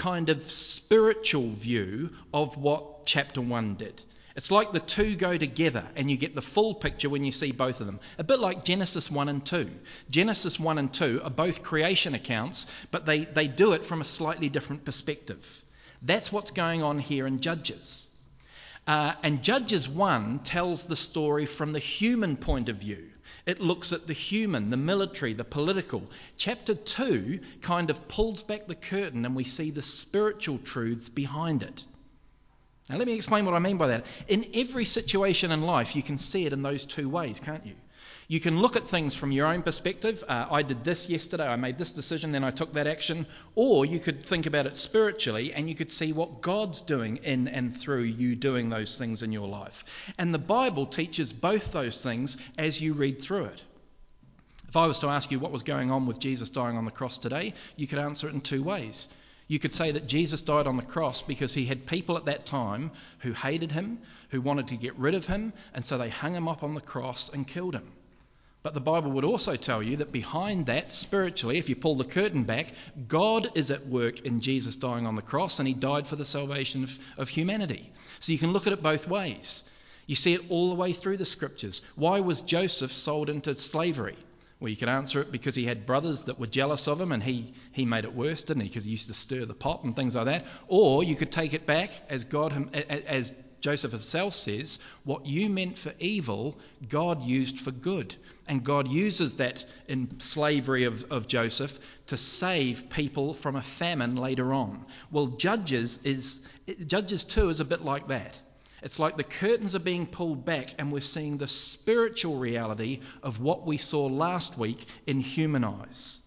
kind of spiritual view of what chapter 1 did. It's like the two go together and you get the full picture when you see both of them. A bit like Genesis 1 and 2. Genesis 1 and 2 are both creation accounts, but they, they do it from a slightly different perspective. That's what's going on here in Judges. Uh, and Judges 1 tells the story from the human point of view. It looks at the human, the military, the political. Chapter 2 kind of pulls back the curtain and we see the spiritual truths behind it. Now, let me explain what I mean by that. In every situation in life, you can see it in those two ways, can't you? You can look at things from your own perspective. Uh, I did this yesterday, I made this decision, then I took that action. Or you could think about it spiritually and you could see what God's doing in and through you doing those things in your life. And the Bible teaches both those things as you read through it. If I was to ask you what was going on with Jesus dying on the cross today, you could answer it in two ways. You could say that Jesus died on the cross because he had people at that time who hated him, who wanted to get rid of him, and so they hung him up on the cross and killed him. But the Bible would also tell you that behind that, spiritually, if you pull the curtain back, God is at work in Jesus dying on the cross, and he died for the salvation of, of humanity. So you can look at it both ways. You see it all the way through the scriptures. Why was Joseph sold into slavery? Well, you could answer it because he had brothers that were jealous of him and he, he made it worse, didn't he? Because he used to stir the pot and things like that. Or you could take it back as God, as Joseph himself says, what you meant for evil, God used for good. And God uses that in slavery of, of Joseph to save people from a famine later on. Well, Judges is Judges 2 is a bit like that. It's like the curtains are being pulled back and we're seeing the spiritual reality of what we saw last week in human eyes.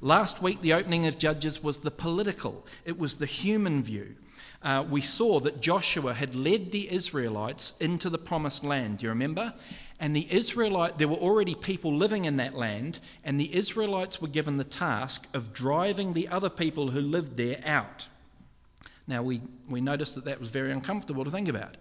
Last week, the opening of Judges was the political, it was the human view uh, we saw that Joshua had led the Israelites into the promised land. Do you remember? And the Israelite, there were already people living in that land, and the Israelites were given the task of driving the other people who lived there out. Now, we, we noticed that that was very uncomfortable to think about.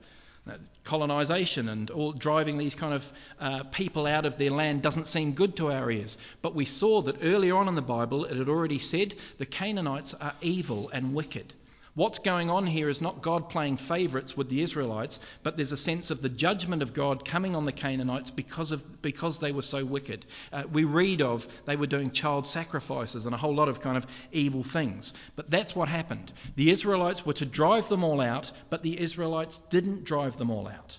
Colonization and all driving these kind of uh, people out of their land doesn't seem good to our ears. But we saw that earlier on in the Bible it had already said the Canaanites are evil and wicked. What's going on here is not God playing favourites with the Israelites, but there's a sense of the judgment of God coming on the Canaanites because, of, because they were so wicked. Uh, we read of they were doing child sacrifices and a whole lot of kind of evil things. But that's what happened. The Israelites were to drive them all out, but the Israelites didn't drive them all out.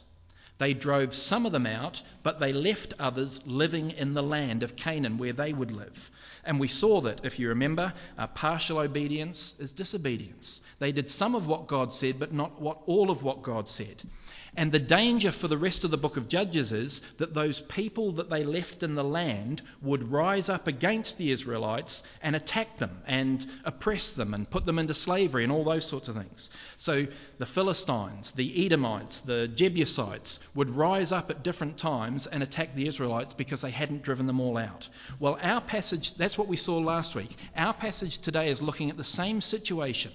They drove some of them out, but they left others living in the land of Canaan where they would live. And we saw that, if you remember, uh, partial obedience is disobedience. They did some of what God said, but not what, all of what God said. And the danger for the rest of the book of Judges is that those people that they left in the land would rise up against the Israelites and attack them and oppress them and put them into slavery and all those sorts of things. So the Philistines, the Edomites, the Jebusites would rise up at different times and attack the Israelites because they hadn't driven them all out. Well, our passage, that's what we saw last week. Our passage today is looking at the same situation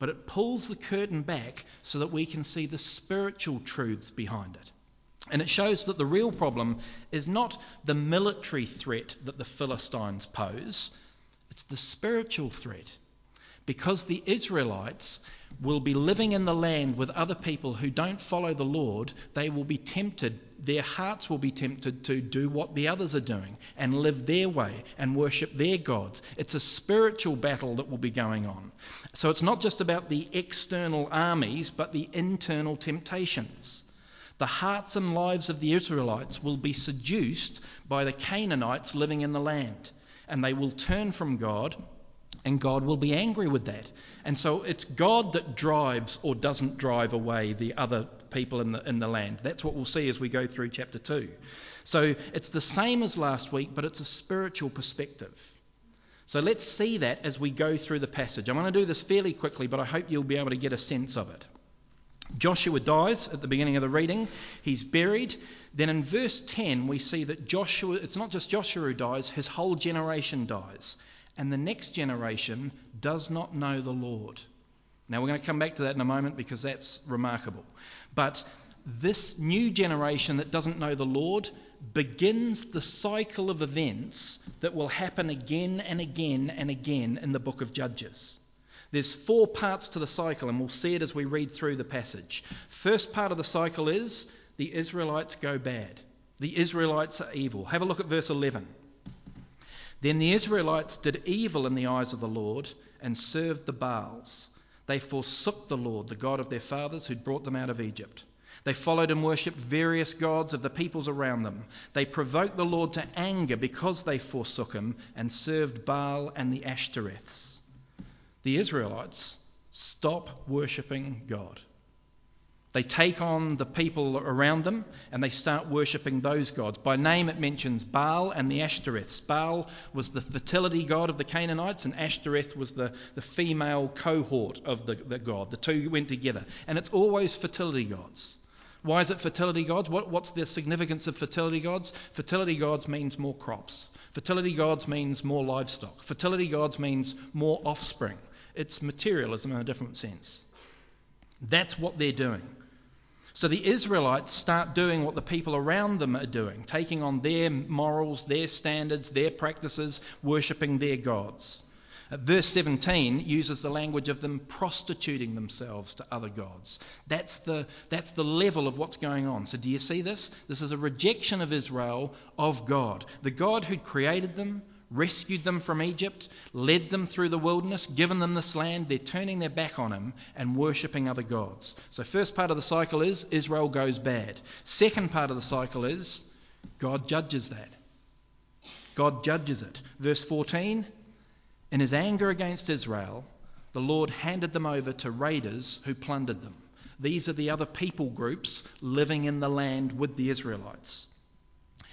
but it pulls the curtain back so that we can see the spiritual truths behind it. And it shows that the real problem is not the military threat that the Philistines pose, it's the spiritual threat. Because the Israelites will be living in the land with other people who don't follow the Lord, they will be tempted, their hearts will be tempted to do what the others are doing and live their way and worship their gods. It's a spiritual battle that will be going on. So it's not just about the external armies, but the internal temptations. The hearts and lives of the Israelites will be seduced by the Canaanites living in the land, and they will turn from God and God will be angry with that. And so it's God that drives or doesn't drive away the other people in the, in the land. That's what we'll see as we go through chapter 2. So it's the same as last week, but it's a spiritual perspective. So let's see that as we go through the passage. I'm going to do this fairly quickly, but I hope you'll be able to get a sense of it. Joshua dies at the beginning of the reading. He's buried. Then in verse 10, we see that Joshua, it's not just Joshua who dies, his whole generation dies and the next generation does not know the Lord. Now, we're going to come back to that in a moment because that's remarkable. But this new generation that doesn't know the Lord begins the cycle of events that will happen again and again and again in the book of Judges. There's four parts to the cycle, and we'll see it as we read through the passage. First part of the cycle is the Israelites go bad. The Israelites are evil. Have a look at verse 11. Then the Israelites did evil in the eyes of the Lord and served the Baals. They forsook the Lord, the God of their fathers, who'd brought them out of Egypt. They followed and worshipped various gods of the peoples around them. They provoked the Lord to anger because they forsook him and served Baal and the Ashtoreths. The Israelites stop worshipping God. They take on the people around them and they start worshipping those gods. By name, it mentions Baal and the Ashtoreths. Baal was the fertility god of the Canaanites, and Ashtoreth was the, the female cohort of the, the god. The two went together. And it's always fertility gods. Why is it fertility gods? What, what's the significance of fertility gods? Fertility gods means more crops. Fertility gods means more livestock. Fertility gods means more offspring. It's materialism in a different sense. That's what they're doing. So the Israelites start doing what the people around them are doing, taking on their morals, their standards, their practices, worshipping their gods. Uh, verse 17 uses the language of them prostituting themselves to other gods. That's the, that's the level of what's going on. So, do you see this? This is a rejection of Israel of God. The God who'd created them, rescued them from Egypt, led them through the wilderness, given them this land. They're turning their back on him and worshipping other gods. So, first part of the cycle is Israel goes bad. Second part of the cycle is God judges that. God judges it. Verse 14 In his anger against Israel, the Lord handed them over to raiders who plundered them. These are the other people groups living in the land with the Israelites.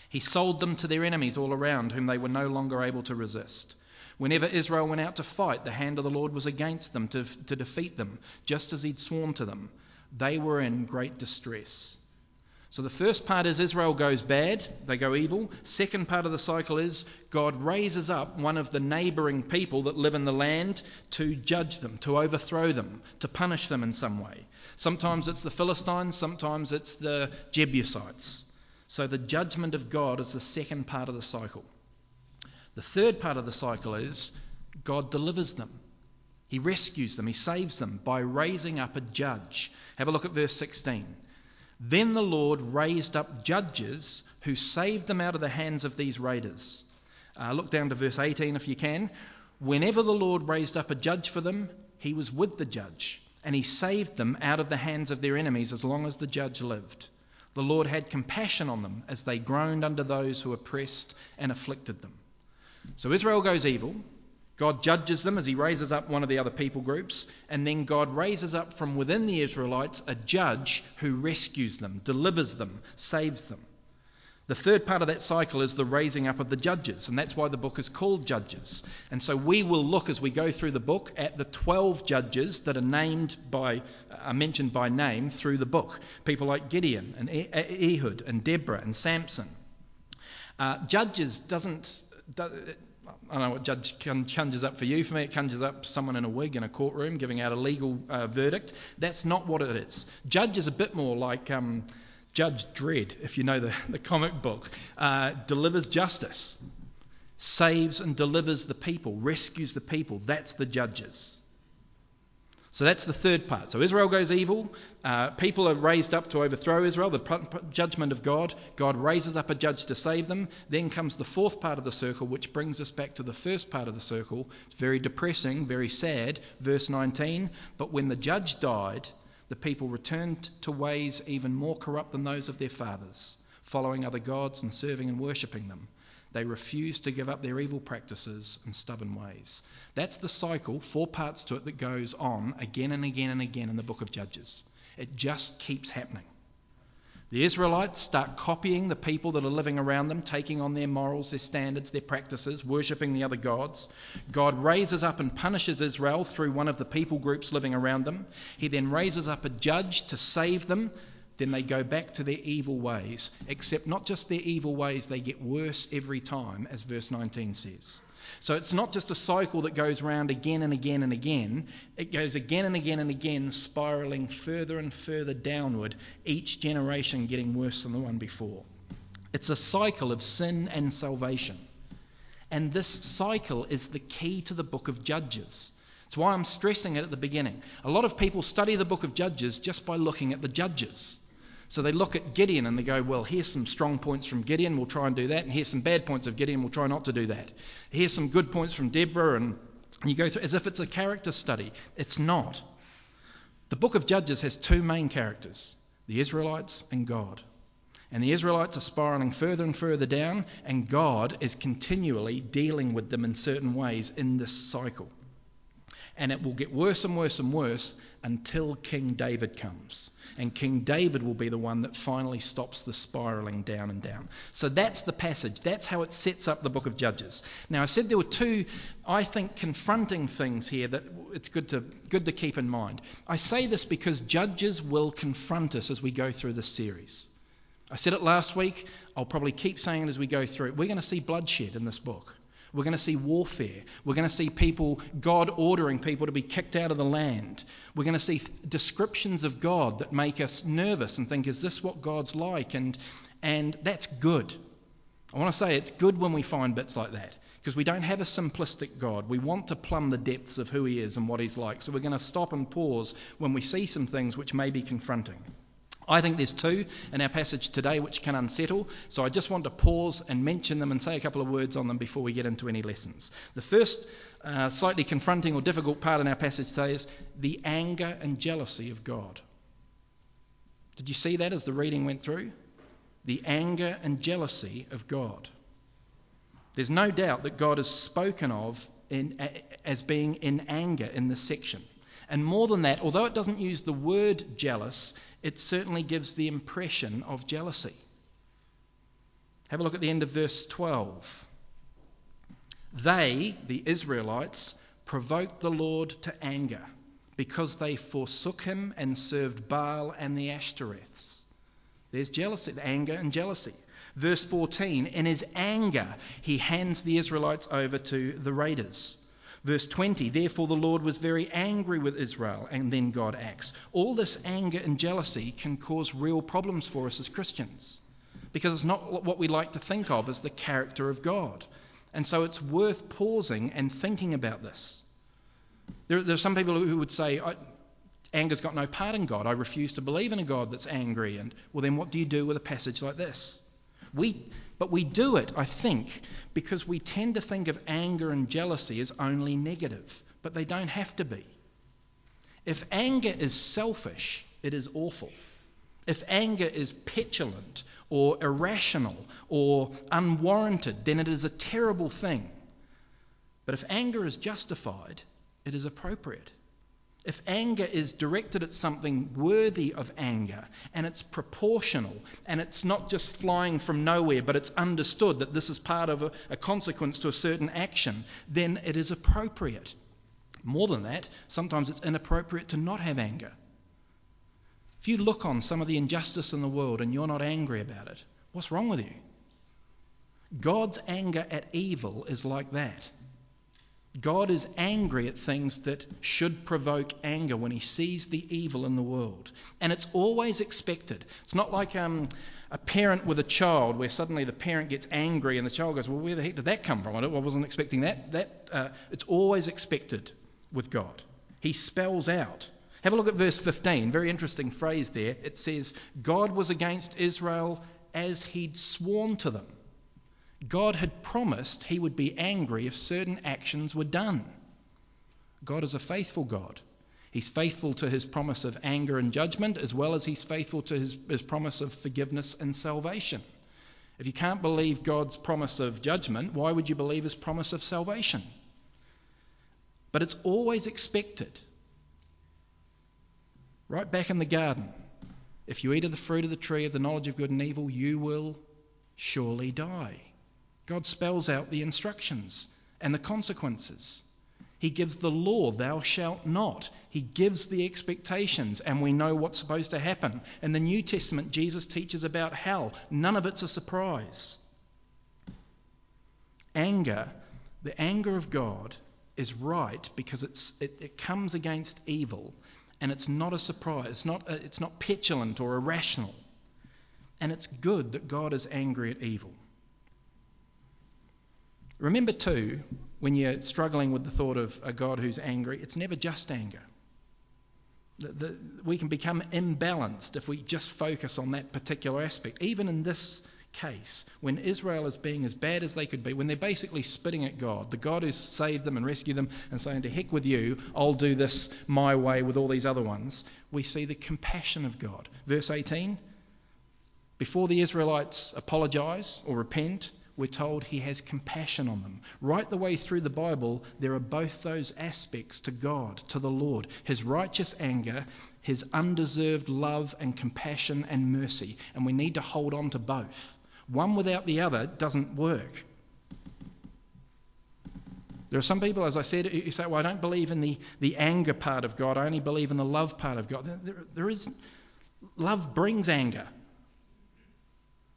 He sold them to their enemies all around, whom they were no longer able to resist. Whenever Israel went out to fight, the hand of the Lord was against them to, to defeat them, just as he'd sworn to them. They were in great distress. So the first part is Israel goes bad, they go evil. Second part of the cycle is God raises up one of the neighboring people that live in the land to judge them, to overthrow them, to punish them in some way. Sometimes it's the Philistines, sometimes it's the Jebusites. So the judgment of God is the second part of the cycle. The third part of the cycle is God delivers them. He rescues them, He saves them by raising up a judge. Have a look at verse 16. Then the Lord raised up judges who saved them out of the hands of these raiders. Uh, look down to verse 18 if you can. Whenever the Lord raised up a judge for them, he was with the judge, and he saved them out of the hands of their enemies as long as the judge lived. The Lord had compassion on them as they groaned under those who oppressed and afflicted them. So Israel goes evil. God judges them as he raises up one of the other people groups, and then God raises up from within the Israelites a judge who rescues them, delivers them, saves them. The third part of that cycle is the raising up of the judges, and that's why the book is called Judges. And so we will look as we go through the book at the 12 judges that are named by, are mentioned by name through the book. People like Gideon and Ehud and Deborah and Samson. Uh, judges doesn't, I don't know what judge conjures up for you. For me, it conjures up someone in a wig in a courtroom giving out a legal uh, verdict. That's not what it is. Judge is a bit more like. Um, Judge Dredd, if you know the, the comic book, uh, delivers justice, saves and delivers the people, rescues the people. That's the judges. So that's the third part. So Israel goes evil. Uh, people are raised up to overthrow Israel, the judgment of God. God raises up a judge to save them. Then comes the fourth part of the circle, which brings us back to the first part of the circle. It's very depressing, very sad. Verse 19. But when the judge died, the people returned to ways even more corrupt than those of their fathers, following other gods and serving and worshipping them. They refused to give up their evil practices and stubborn ways. That's the cycle, four parts to it, that goes on again and again and again in the book of Judges. It just keeps happening. The Israelites start copying the people that are living around them, taking on their morals, their standards, their practices, worshipping the other gods. God raises up and punishes Israel through one of the people groups living around them. He then raises up a judge to save them. Then they go back to their evil ways, except not just their evil ways, they get worse every time, as verse 19 says. So it's not just a cycle that goes round again and again and again. It goes again and again and again, spiraling further and further downward, each generation getting worse than the one before. It's a cycle of sin and salvation. And this cycle is the key to the book of Judges. It's why I'm stressing it at the beginning. A lot of people study the book of Judges just by looking at the judges. So they look at Gideon and they go, well, here's some strong points from Gideon, we'll try and do that. And here's some bad points of Gideon, we'll try not to do that. Here's some good points from Deborah, and you go through as if it's a character study. It's not. The book of Judges has two main characters the Israelites and God. And the Israelites are spiraling further and further down, and God is continually dealing with them in certain ways in this cycle. And it will get worse and worse and worse until King David comes. And King David will be the one that finally stops the spiraling down and down. So that's the passage. That's how it sets up the book of Judges. Now, I said there were two, I think, confronting things here that it's good to, good to keep in mind. I say this because Judges will confront us as we go through this series. I said it last week. I'll probably keep saying it as we go through it. We're going to see bloodshed in this book. We're going to see warfare. We're going to see people, God ordering people to be kicked out of the land. We're going to see descriptions of God that make us nervous and think, is this what God's like? And, and that's good. I want to say it's good when we find bits like that because we don't have a simplistic God. We want to plumb the depths of who He is and what He's like. So we're going to stop and pause when we see some things which may be confronting. I think there's two in our passage today which can unsettle, so I just want to pause and mention them and say a couple of words on them before we get into any lessons. The first uh, slightly confronting or difficult part in our passage today is the anger and jealousy of God. Did you see that as the reading went through? The anger and jealousy of God. There's no doubt that God is spoken of in, as being in anger in this section. And more than that, although it doesn't use the word jealous, it certainly gives the impression of jealousy. Have a look at the end of verse 12. They, the Israelites, provoked the Lord to anger because they forsook him and served Baal and the Ashtoreths. There's jealousy, anger and jealousy. Verse 14, in his anger, he hands the Israelites over to the raiders. Verse 20, therefore the Lord was very angry with Israel, and then God acts. All this anger and jealousy can cause real problems for us as Christians because it's not what we like to think of as the character of God. And so it's worth pausing and thinking about this. There, there are some people who would say, anger's got no part in God. I refuse to believe in a God that's angry. And well, then what do you do with a passage like this? We, but we do it, I think, because we tend to think of anger and jealousy as only negative, but they don't have to be. If anger is selfish, it is awful. If anger is petulant or irrational or unwarranted, then it is a terrible thing. But if anger is justified, it is appropriate. If anger is directed at something worthy of anger and it's proportional and it's not just flying from nowhere, but it's understood that this is part of a, a, consequence to a certain action, then it is appropriate. More than that, sometimes it's inappropriate to not have anger. If you look on some of the injustice in the world and you're not angry about it, what's wrong with you? God's anger at evil is like that. God is angry at things that should provoke anger when he sees the evil in the world. And it's always expected. It's not like um, a parent with a child where suddenly the parent gets angry and the child goes, Well, where the heck did that come from? I wasn't expecting that. that uh, it's always expected with God. He spells out. Have a look at verse 15. Very interesting phrase there. It says, God was against Israel as he'd sworn to them. God had promised he would be angry if certain actions were done. God is a faithful God. He's faithful to his promise of anger and judgment, as well as he's faithful to his, his promise of forgiveness and salvation. If you can't believe God's promise of judgment, why would you believe his promise of salvation? But it's always expected. Right back in the garden, if you eat of the fruit of the tree of the knowledge of good and evil, you will surely die. God spells out the instructions and the consequences. He gives the law, thou shalt not. He gives the expectations, and we know what's supposed to happen. In the New Testament, Jesus teaches about hell. None of it's a surprise. Anger, the anger of God, is right because it's, it, it comes against evil, and it's not a surprise. It's not, it's not petulant or irrational. And it's good that God is angry at evil. Remember, too, when you're struggling with the thought of a God who's angry, it's never just anger. The, the, we can become imbalanced if we just focus on that particular aspect. Even in this case, when Israel is being as bad as they could be, when they're basically spitting at God, the God who's saved them and rescued them, and saying, To heck with you, I'll do this my way with all these other ones, we see the compassion of God. Verse 18 Before the Israelites apologize or repent, we're told he has compassion on them. Right the way through the Bible, there are both those aspects to God, to the Lord his righteous anger, his undeserved love and compassion and mercy. And we need to hold on to both. One without the other doesn't work. There are some people, as I said, who say, Well, I don't believe in the, the anger part of God, I only believe in the love part of God. There, there is, love brings anger.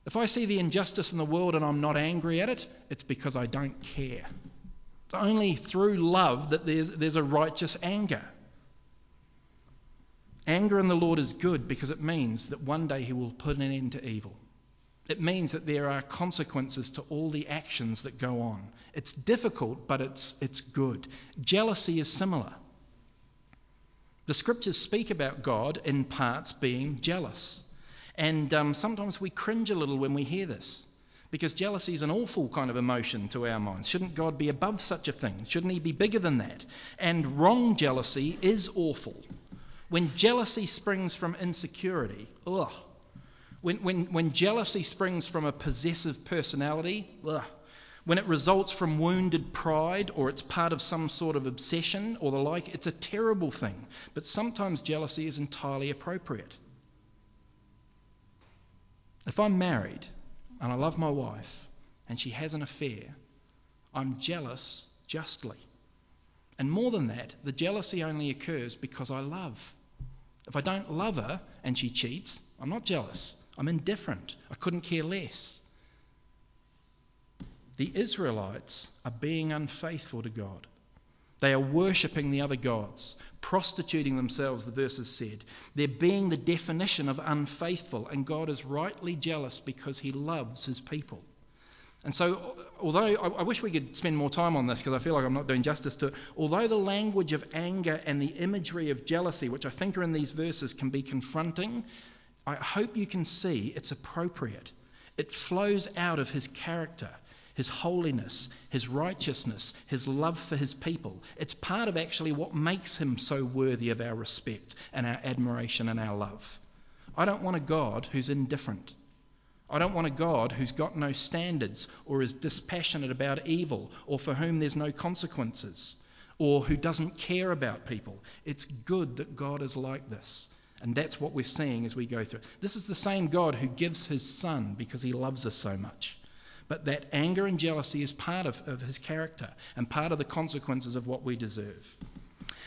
If I see the injustice in the world and I'm not angry at it, it's because I don't care. It's only through love that there's, there's a righteous anger. Anger in the Lord is good because it means that one day He will put an end to evil. It means that there are consequences to all the actions that go on. It's difficult, but it's, it's good. Jealousy is similar. The scriptures speak about God in parts being jealous. And um, sometimes we cringe a little when we hear this because jealousy is an awful kind of emotion to our minds. Shouldn't God be above such a thing? Shouldn't He be bigger than that? And wrong jealousy is awful. When jealousy springs from insecurity, ugh, when, when, when jealousy springs from a possessive personality, ugh. when it results from wounded pride or it's part of some sort of obsession or the like, it's a terrible thing. But sometimes jealousy is entirely appropriate. If I'm married and I love my wife and she has an affair, I'm jealous justly. And more than that, the jealousy only occurs because I love. If I don't love her and she cheats, I'm not jealous. I'm indifferent. I couldn't care less. The Israelites are being unfaithful to God. They are worshipping the other gods, prostituting themselves, the verses said. They're being the definition of unfaithful, and God is rightly jealous because he loves his people. And so, although I, wish we could spend more time on this because I feel like I'm not doing justice to it, although the language of anger and the imagery of jealousy, which I think are in these verses, can be confronting, I hope you can see it's appropriate. It flows out of his character, his holiness, his righteousness, his love for his people. It's part of actually what makes him so worthy of our respect and our admiration and our love. I don't want a God who's indifferent. I don't want a God who's got no standards or is dispassionate about evil or for whom there's no consequences or who doesn't care about people. It's good that God is like this. And that's what we're seeing as we go through. This is the same God who gives his son because he loves us so much. But that anger and jealousy is part of, of his character and part of the consequences of what we deserve.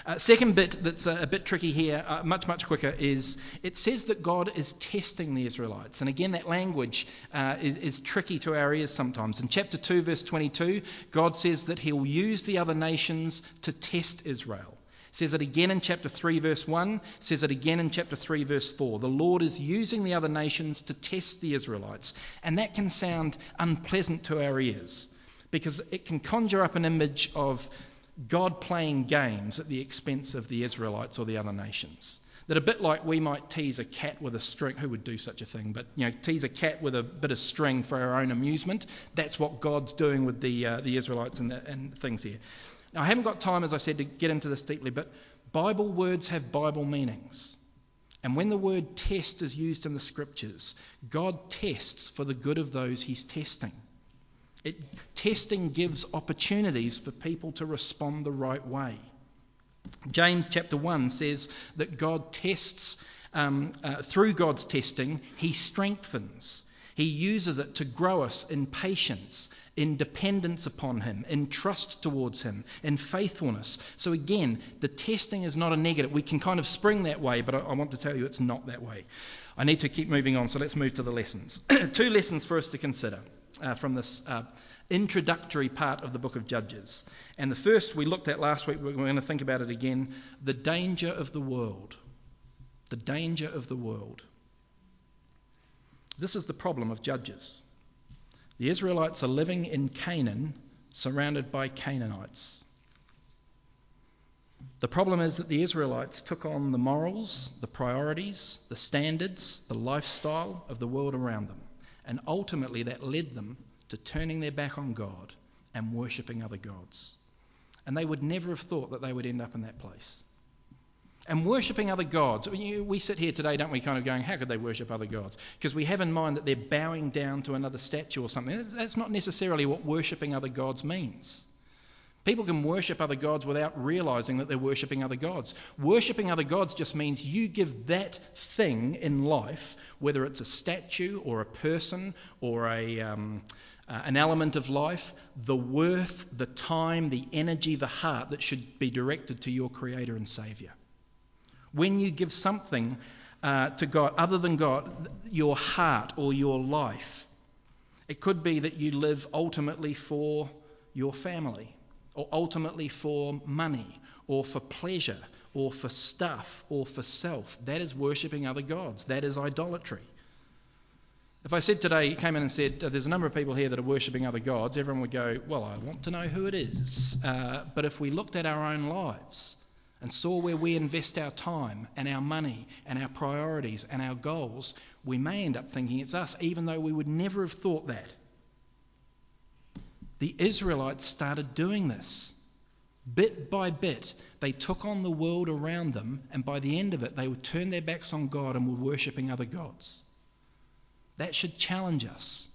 Uh, second bit that's a, a bit tricky here, uh, much, much quicker, is it says that God is testing the Israelites. And again, that language uh, is, is tricky to our ears sometimes. In chapter 2, verse 22, God says that he'll use the other nations to test Israel says it again in chapter 3, verse 1, says it again in chapter 3, verse 4. The Lord is using the other nations to test the Israelites. And that can sound unpleasant to our ears because it can conjure up an image of God playing games at the expense of the Israelites or the other nations. That a bit like we might tease a cat with a string. Who would do such a thing? But you know, tease a cat with a bit of string for our own amusement. That's what God's doing with the uh, the Israelites and, the, and things here. Now, I haven't got time, as I said, to get into this deeply, but Bible words have Bible meanings. And when the word test is used in the scriptures, God tests for the good of those he's testing. It, testing gives opportunities for people to respond the right way. James chapter 1 says that God tests, um, uh, through God's testing, he strengthens. He uses it to grow us in patience in dependence upon Him, in trust towards Him, in faithfulness. So, again, the testing is not a negative. We can kind of spring that way, but I, I want to tell you it's not that way. I need to keep moving on, so let's move to the lessons. Two lessons for us to consider uh, from this uh, introductory part of the book of Judges. And the first we looked at last week, we're going to think about it again the danger of the world. The danger of the world. This is the problem of Judges. The Israelites are living in Canaan surrounded by Canaanites. The problem is that the Israelites took on the morals, the priorities, the standards, the lifestyle of the world around them. And ultimately, that led them to turning their back on God and worshipping other gods. And they would never have thought that they would end up in that place. And worshipping other gods. We sit here today, don't we, kind of going, how could they worship other gods? Because we have in mind that they're bowing down to another statue or something. That's not necessarily what worshipping other gods means. People can worship other gods without realizing that they're worshipping other gods. Worshipping other gods just means you give that thing in life, whether it's a statue or a person or a, um, uh, an element of life, the worth, the time, the energy, the heart that should be directed to your Creator and Saviour. When you give something uh, to God other than God, your heart or your life, it could be that you live ultimately for your family, or ultimately for money, or for pleasure, or for stuff, or for self. That is worshipping other gods. That is idolatry. If I said today, came in and said, uh, there's a number of people here that are worshipping other gods, everyone would go, well, I want to know who it is. Uh, but if we looked at our own lives and saw where we invest our time and our money and our priorities and our goals, we may end up thinking it's us, even though we would never have thought that. The Israelites started doing this. Bit by bit, they took on the world around them, and by the end of it, they would turn their backs on God and were worshipping other gods. That should challenge us.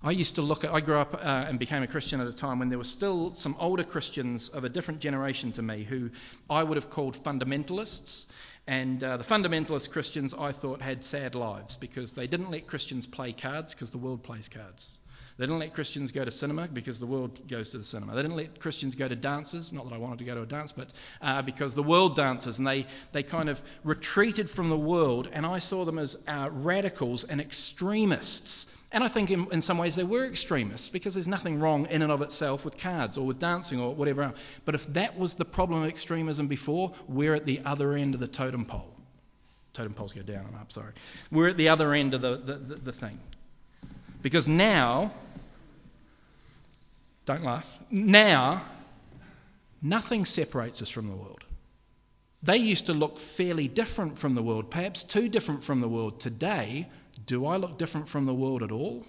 I used to look at, I grew up uh, and became a Christian at a time when there were still some older Christians of a different generation to me who I would have called fundamentalists. And uh, the fundamentalist Christians I thought had sad lives because they didn't let Christians play cards because the world plays cards. They didn't let Christians go to cinema because the world goes to the cinema. They didn't let Christians go to dances, not that I wanted to go to a dance, but uh, because the world dances. And they, they kind of retreated from the world, and I saw them as uh, radicals and extremists. And I think in, in, some ways they were extremists because there's nothing wrong in and of itself with cards or with dancing or whatever else. But if that was the problem of extremism before, we're at the other end of the totem pole. Totem poles go down and up, sorry. We're at the other end of the, the, the, the thing. Because now, don't laugh, now, nothing separates us from the world. They used to look fairly different from the world, perhaps too different from the world. Today, do I look different from the world at all?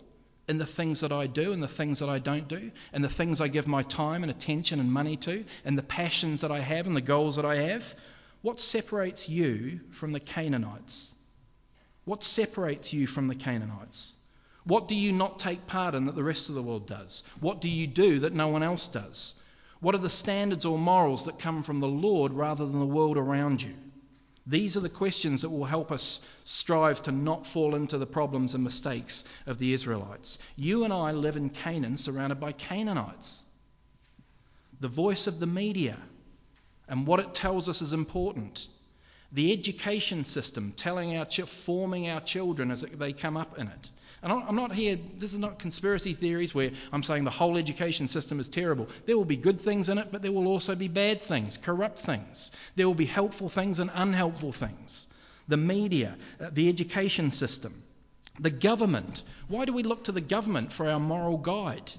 In the things that I do and the things that I don't do, and the things I give my time and attention and money to, and the passions that I have and the goals that I have? What separates you from the Canaanites? What separates you from the Canaanites? What do you not take part in that the rest of the world does? What do you do that no one else does? What are the standards or morals that come from the Lord rather than the world around you? These are the questions that will help us strive to not fall into the problems and mistakes of the Israelites. You and I live in Canaan surrounded by Canaanites. The voice of the media and what it tells us is important. The education system telling our forming our children as they come up in it. And I'm not here, this is not conspiracy theories where I'm saying the whole education system is terrible. There will be good things in it, but there will also be bad things, corrupt things. There will be helpful things and unhelpful things. The media, uh, the education system, the government. Why do we look to the government for our moral guide?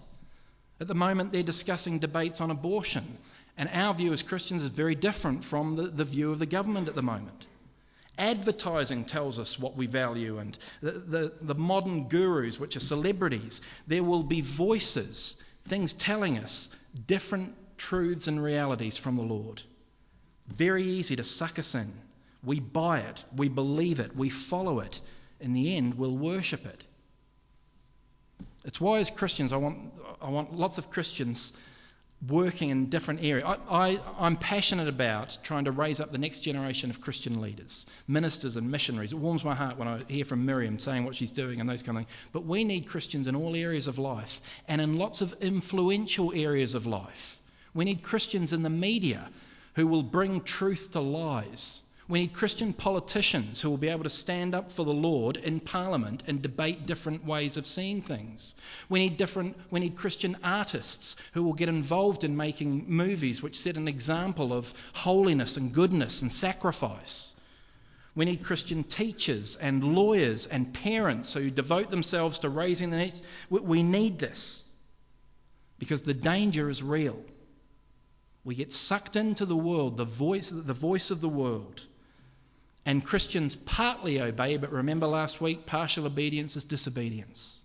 At the moment, they're discussing debates on abortion. And our view as Christians is very different from the, the view of the government at the moment. Advertising tells us what we value, and the, the, the, modern gurus, which are celebrities, there will be voices, things telling us different truths and realities from the Lord. Very easy to suck us in. We buy it, we believe it, we follow it. In the end, we'll worship it. It's why, as Christians, I want, I want lots of Christians working in different areas. I, am passionate about trying to raise up the next generation of Christian leaders, ministers, and missionaries. It warms my heart when I hear from Miriam saying what she's doing and those kind of things. But we need Christians in all areas of life and in lots of influential areas of life. We need Christians in the media who will bring truth to lies. We need Christian politicians who will be able to stand up for the Lord in Parliament and debate different ways of seeing things. We need different we need Christian artists who will get involved in making movies which set an example of holiness and goodness and sacrifice. We need Christian teachers and lawyers and parents who devote themselves to raising the next. We need this. Because the danger is real. We get sucked into the world, the voice, the voice of the world. And Christians partly obey, but remember last week, partial obedience is disobedience.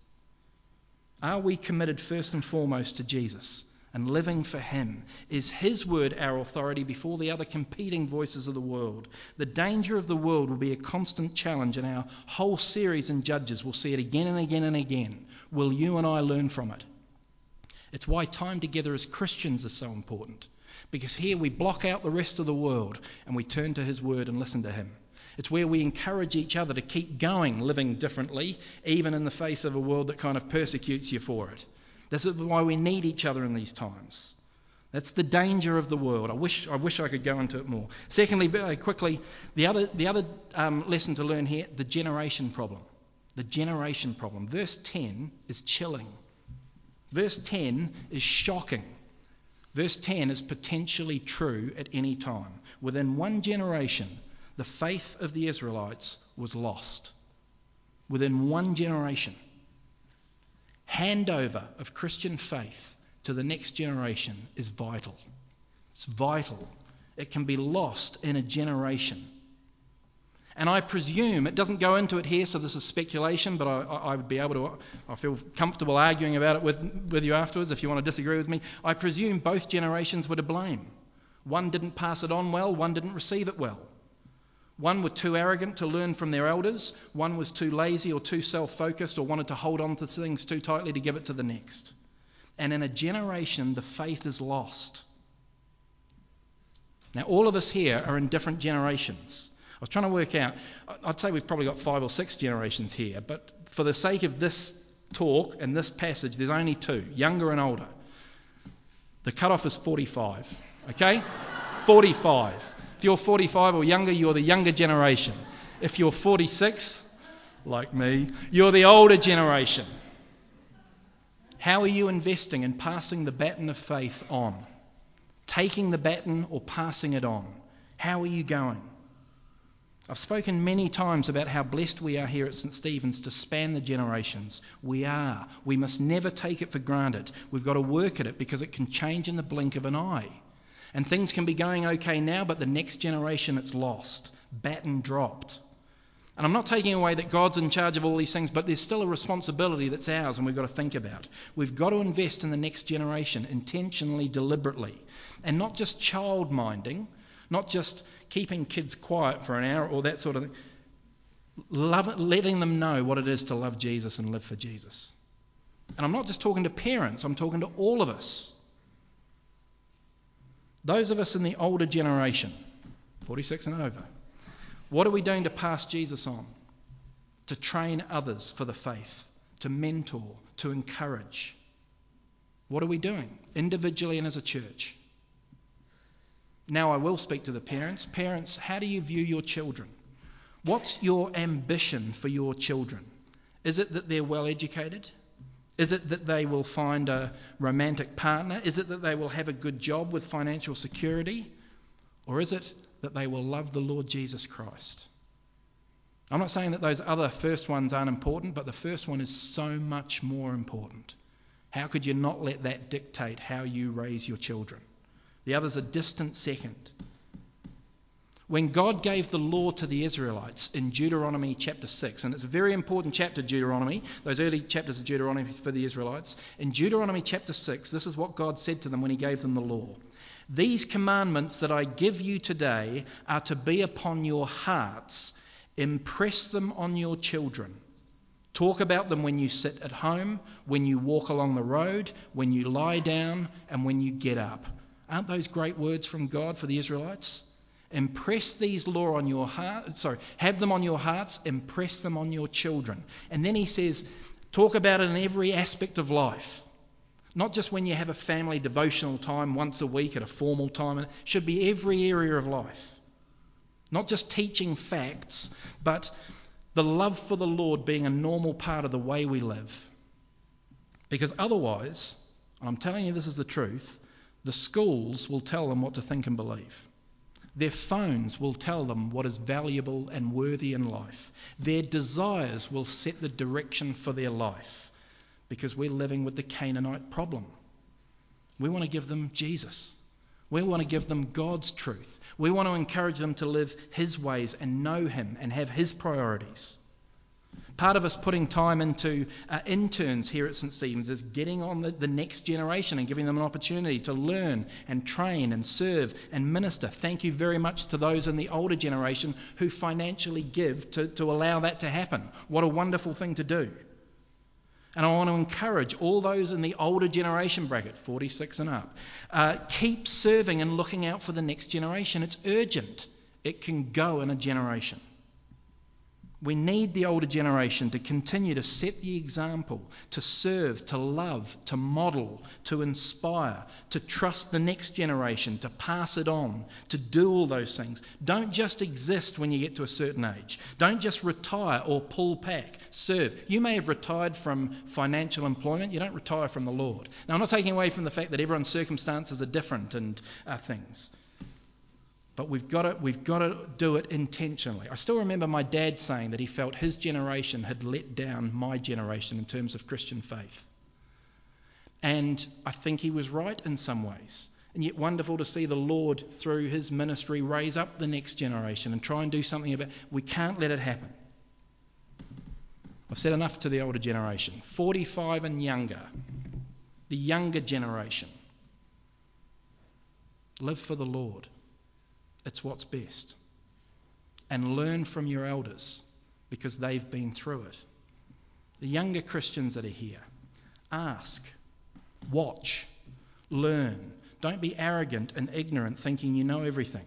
Are we committed first and foremost to Jesus? and living for Him? Is His word our authority before the other competing voices of the world? The danger of the world will be a constant challenge, and our whole series in Judges will see it again and again and again. Will you and I learn from it? It's why time together as Christians is so important. Because here we block out the rest of the world and we turn to His word and listen to Him. It's where we encourage each other to keep going, living differently, even in the face of a world that kind of persecutes you for it. This is why we need each other in these times. That's the danger of the world. I wish I, wish I could go into it more. Secondly, very quickly, the other, the other um, lesson to learn here the generation problem. The generation problem. Verse 10 is chilling. Verse 10 is shocking. Verse 10 is potentially true at any time. Within one generation, the faith of the Israelites was lost. Within one generation handover of Christian faith to the next generation is vital. It's vital. It can be lost in a generation. And I presume, it doesn't go into it here, so this is speculation, but I, I, would be able to, I feel comfortable arguing about it with, with you afterwards if you want to disagree with me. I presume both generations were to blame. One didn't pass it on well, one didn't receive it well. One were too arrogant to learn from their elders, one was too lazy or too self focused or wanted to hold on to things too tightly to give it to the next. And in a generation, the faith is lost. Now, all of us here are in different generations. I was trying to work out, I'd say we've probably got five or six generations here, but for the sake of this talk and this passage, there's only two younger and older. The cutoff is 45, okay? 45 you're 45 or younger, you're the younger generation. If you're 46, like me, you're the older generation. How are you investing in passing the baton of faith on? Taking the baton or passing it on? How are you going? I've spoken many times about how blessed we are here at St. Stephen's to span the generations. We are. We must never take it for granted. We've got to work at it because it can change in the blink of an eye. And things can be going okay now, but the next generation it's lost. Baton dropped. And I'm not taking away that God's in charge of all these things, but there's still a responsibility that's ours and we've got to think about. We've got to invest in the next generation intentionally, deliberately. And not just child minding, not just keeping kids quiet for an hour or that sort of thing. Love, letting them know what it is to love Jesus and live for Jesus. And I'm not just talking to parents, I'm talking to all of us. Those of us in the older generation, 46 and over, what are we doing to pass Jesus on? To train others for the faith, to mentor, to encourage. What are we doing, individually and as a church? Now, I will speak to the parents. Parents, how do you view your children? What's your ambition for your children? Is it that they're well educated? Is it that they will find a romantic partner? Is it that they will have a good job with financial security? Or is it that they will love the Lord Jesus Christ? I'm not saying that those other first ones aren't important, but the first one is so much more important. How could you not let that dictate how you raise your children? The other's a distant second. When God gave the law to the Israelites in Deuteronomy chapter 6, and it's a very important chapter, Deuteronomy, those early chapters of Deuteronomy for the Israelites. In Deuteronomy chapter 6, this is what God said to them when He gave them the law These commandments that I give you today are to be upon your hearts, impress them on your children. Talk about them when you sit at home, when you walk along the road, when you lie down, and when you get up. Aren't those great words from God for the Israelites? Impress these law on your heart, sorry, have them on your hearts, impress them on your children. And then he says, talk about it in every aspect of life. Not just when you have a family devotional time once a week at a formal time. It should be every area of life. Not just teaching facts, but the love for the Lord being a normal part of the way we live. Because otherwise, and I'm telling you this is the truth, the schools will tell them what to think and believe. Their phones will tell them what is valuable and worthy in life. Their desires will set the direction for their life because we're living with the Canaanite problem. We want to give them Jesus. We want to give them God's truth. We want to encourage them to live His ways and know Him and have His priorities. Part of us putting time into uh, interns here at St. Stephen's is getting on the, the next generation and giving them an opportunity to learn and train and serve and minister. Thank you very much to those in the older generation who financially give to, to allow that to happen. What a wonderful thing to do. And I want to encourage all those in the older generation bracket, 46 and up, uh, keep serving and looking out for the next generation. It's urgent, it can go in a generation. We need the older generation to continue to set the example, to serve, to love, to model, to inspire, to trust the next generation, to pass it on, to do all those things. Don't just exist when you get to a certain age. Don't just retire or pull back. Serve. You may have retired from financial employment, you don't retire from the Lord. Now, I'm not taking away from the fact that everyone's circumstances are different and uh, things. But we've got, to, we've got to do it intentionally. I still remember my dad saying that he felt his generation had let down my generation in terms of Christian faith. And I think he was right in some ways. And yet, wonderful to see the Lord, through his ministry, raise up the next generation and try and do something about it. We can't let it happen. I've said enough to the older generation. 45 and younger, the younger generation, live for the Lord. It's what's best. And learn from your elders because they've been through it. The younger Christians that are here, ask, watch, learn. Don't be arrogant and ignorant thinking you know everything.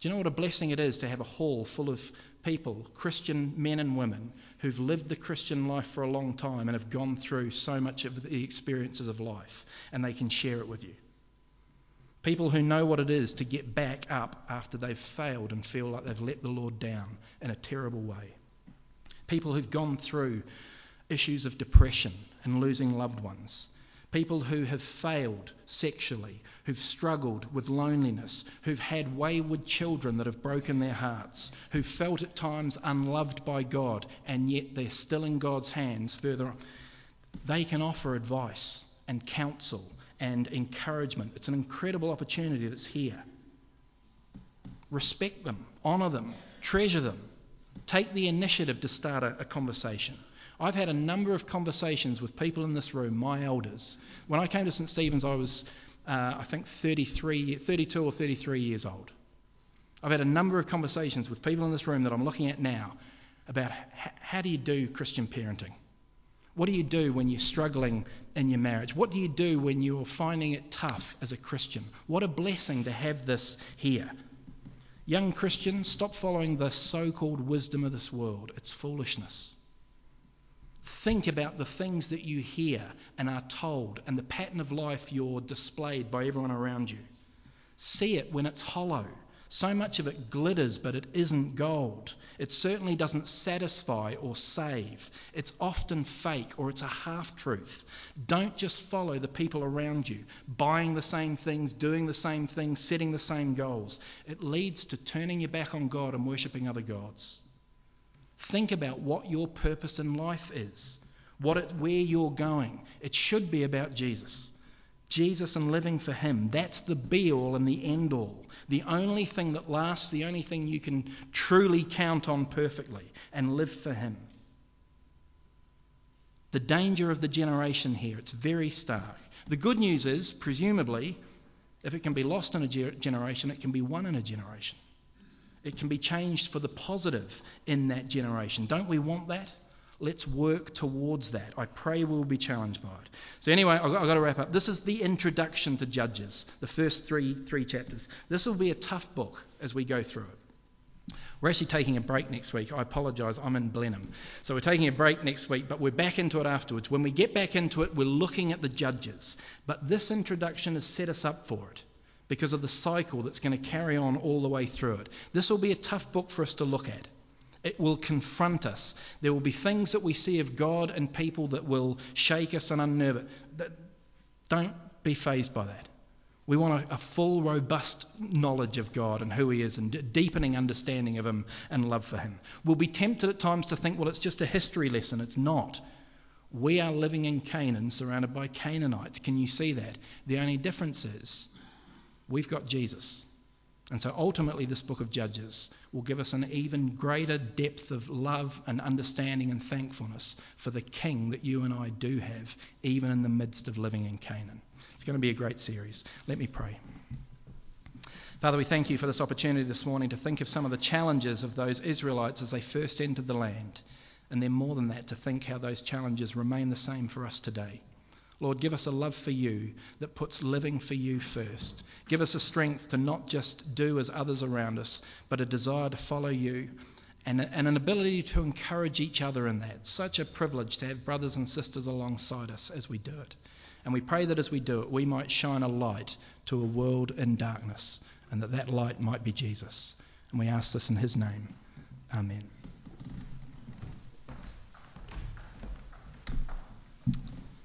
Do you know what a blessing it is to have a hall full of people, Christian men and women, who've lived the Christian life for a long time and have gone through so much of the experiences of life, and they can share it with you? People who know what it is to get back up after they've failed and feel like they've let the Lord down in a terrible way. People who've gone through issues of depression and losing loved ones. People who have failed sexually, who've struggled with loneliness, who've had wayward children that have broken their hearts, who've felt at times unloved by God, and yet they're still in God's hands further on. They can offer advice and counsel and encouragement. It's an incredible opportunity that's here. Respect them, honour them, treasure them. Take the initiative to start a, a, conversation. I've had a number of conversations with people in this room, my elders. When I came to St. Stephen's, I was, uh, I think, 33, 32 or 33 years old. I've had a number of conversations with people in this room that I'm looking at now about h- how do you do Christian parenting? What do you do when you're struggling in your marriage? What do you do when you're finding it tough as a Christian? What a blessing to have this here. Young Christians, stop following the so called wisdom of this world. It's foolishness. Think about the things that you hear and are told and the pattern of life you're displayed by everyone around you. See it when it's hollow. So much of it glitters, but it isn't gold. It certainly doesn't satisfy or save. It's often fake or it's a half truth. Don't just follow the people around you, buying the same things, doing the same things, setting the same goals. It leads to turning your back on God and worshipping other gods. Think about what your purpose in life is, what it, where you're going. It should be about Jesus. Jesus and living for Him. That's the be all and the end all. The only thing that lasts, the only thing you can truly count on perfectly and live for Him. The danger of the generation here, it's very stark. The good news is, presumably, if it can be lost in a generation, it can be won in a generation. It can be changed for the positive in that generation. Don't we want that? Let's work towards that. I pray we'll be challenged by it. So, anyway, I've got, I've got, to wrap up. This is the introduction to Judges, the first three, three chapters. This will be a tough book as we go through it. We're actually taking a break next week. I apologise, I'm in Blenheim. So, we're taking a break next week, but we're back into it afterwards. When we get back into it, we're looking at the Judges. But this introduction has set us up for it because of the cycle that's going to carry on all the way through it. This will be a tough book for us to look at. It will confront us. There will be things that we see of God and people that will shake us and unnerve it. Don't be fazed by that. We want a, a, full, robust knowledge of God and who He is and a deepening understanding of Him and love for Him. We'll be tempted at times to think, well, it's just a history lesson. It's not. We are living in Canaan, surrounded by Canaanites. Can you see that? The only difference is we've got Jesus. And so ultimately, this book of Judges will give us an even greater depth of love and understanding and thankfulness for the King that you and I do have, even in the midst of living in Canaan. It's going to be a great series. Let me pray. Father, we thank you for this opportunity this morning to think of some of the challenges of those Israelites as they first entered the land. And then, more than that, to think how those challenges remain the same for us today. Lord, give us a love for you that puts living for you first. Give us a strength to not just do as others around us, but a desire to follow you and, and an ability to encourage each other in that. Such a privilege to have brothers and sisters alongside us as we do it. And we pray that as we do it, we might shine a light to a world in darkness, and that that light might be Jesus. And we ask this in his name. Amen.